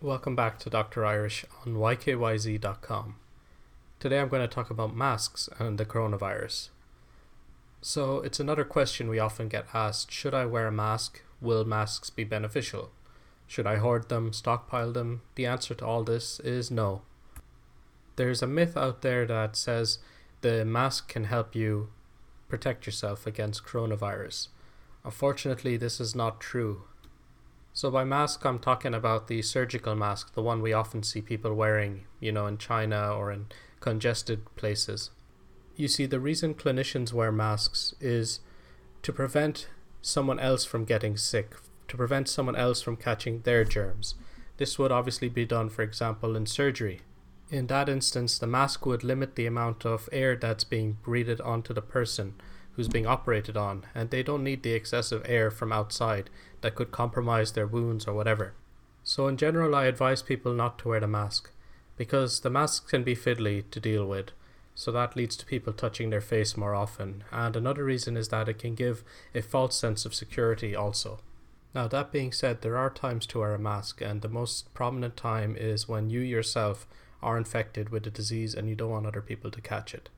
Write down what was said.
Welcome back to Dr. Irish on ykyz.com. Today I'm going to talk about masks and the coronavirus. So, it's another question we often get asked Should I wear a mask? Will masks be beneficial? Should I hoard them, stockpile them? The answer to all this is no. There's a myth out there that says the mask can help you protect yourself against coronavirus. Unfortunately, this is not true. So, by mask, I'm talking about the surgical mask, the one we often see people wearing, you know, in China or in congested places. You see, the reason clinicians wear masks is to prevent someone else from getting sick, to prevent someone else from catching their germs. This would obviously be done, for example, in surgery. In that instance, the mask would limit the amount of air that's being breathed onto the person who's being operated on, and they don't need the excessive air from outside that could compromise their wounds or whatever. So, in general, I advise people not to wear the mask because the mask can be fiddly to deal with, so that leads to people touching their face more often. And another reason is that it can give a false sense of security also. Now, that being said, there are times to wear a mask, and the most prominent time is when you yourself are infected with the disease and you don't want other people to catch it.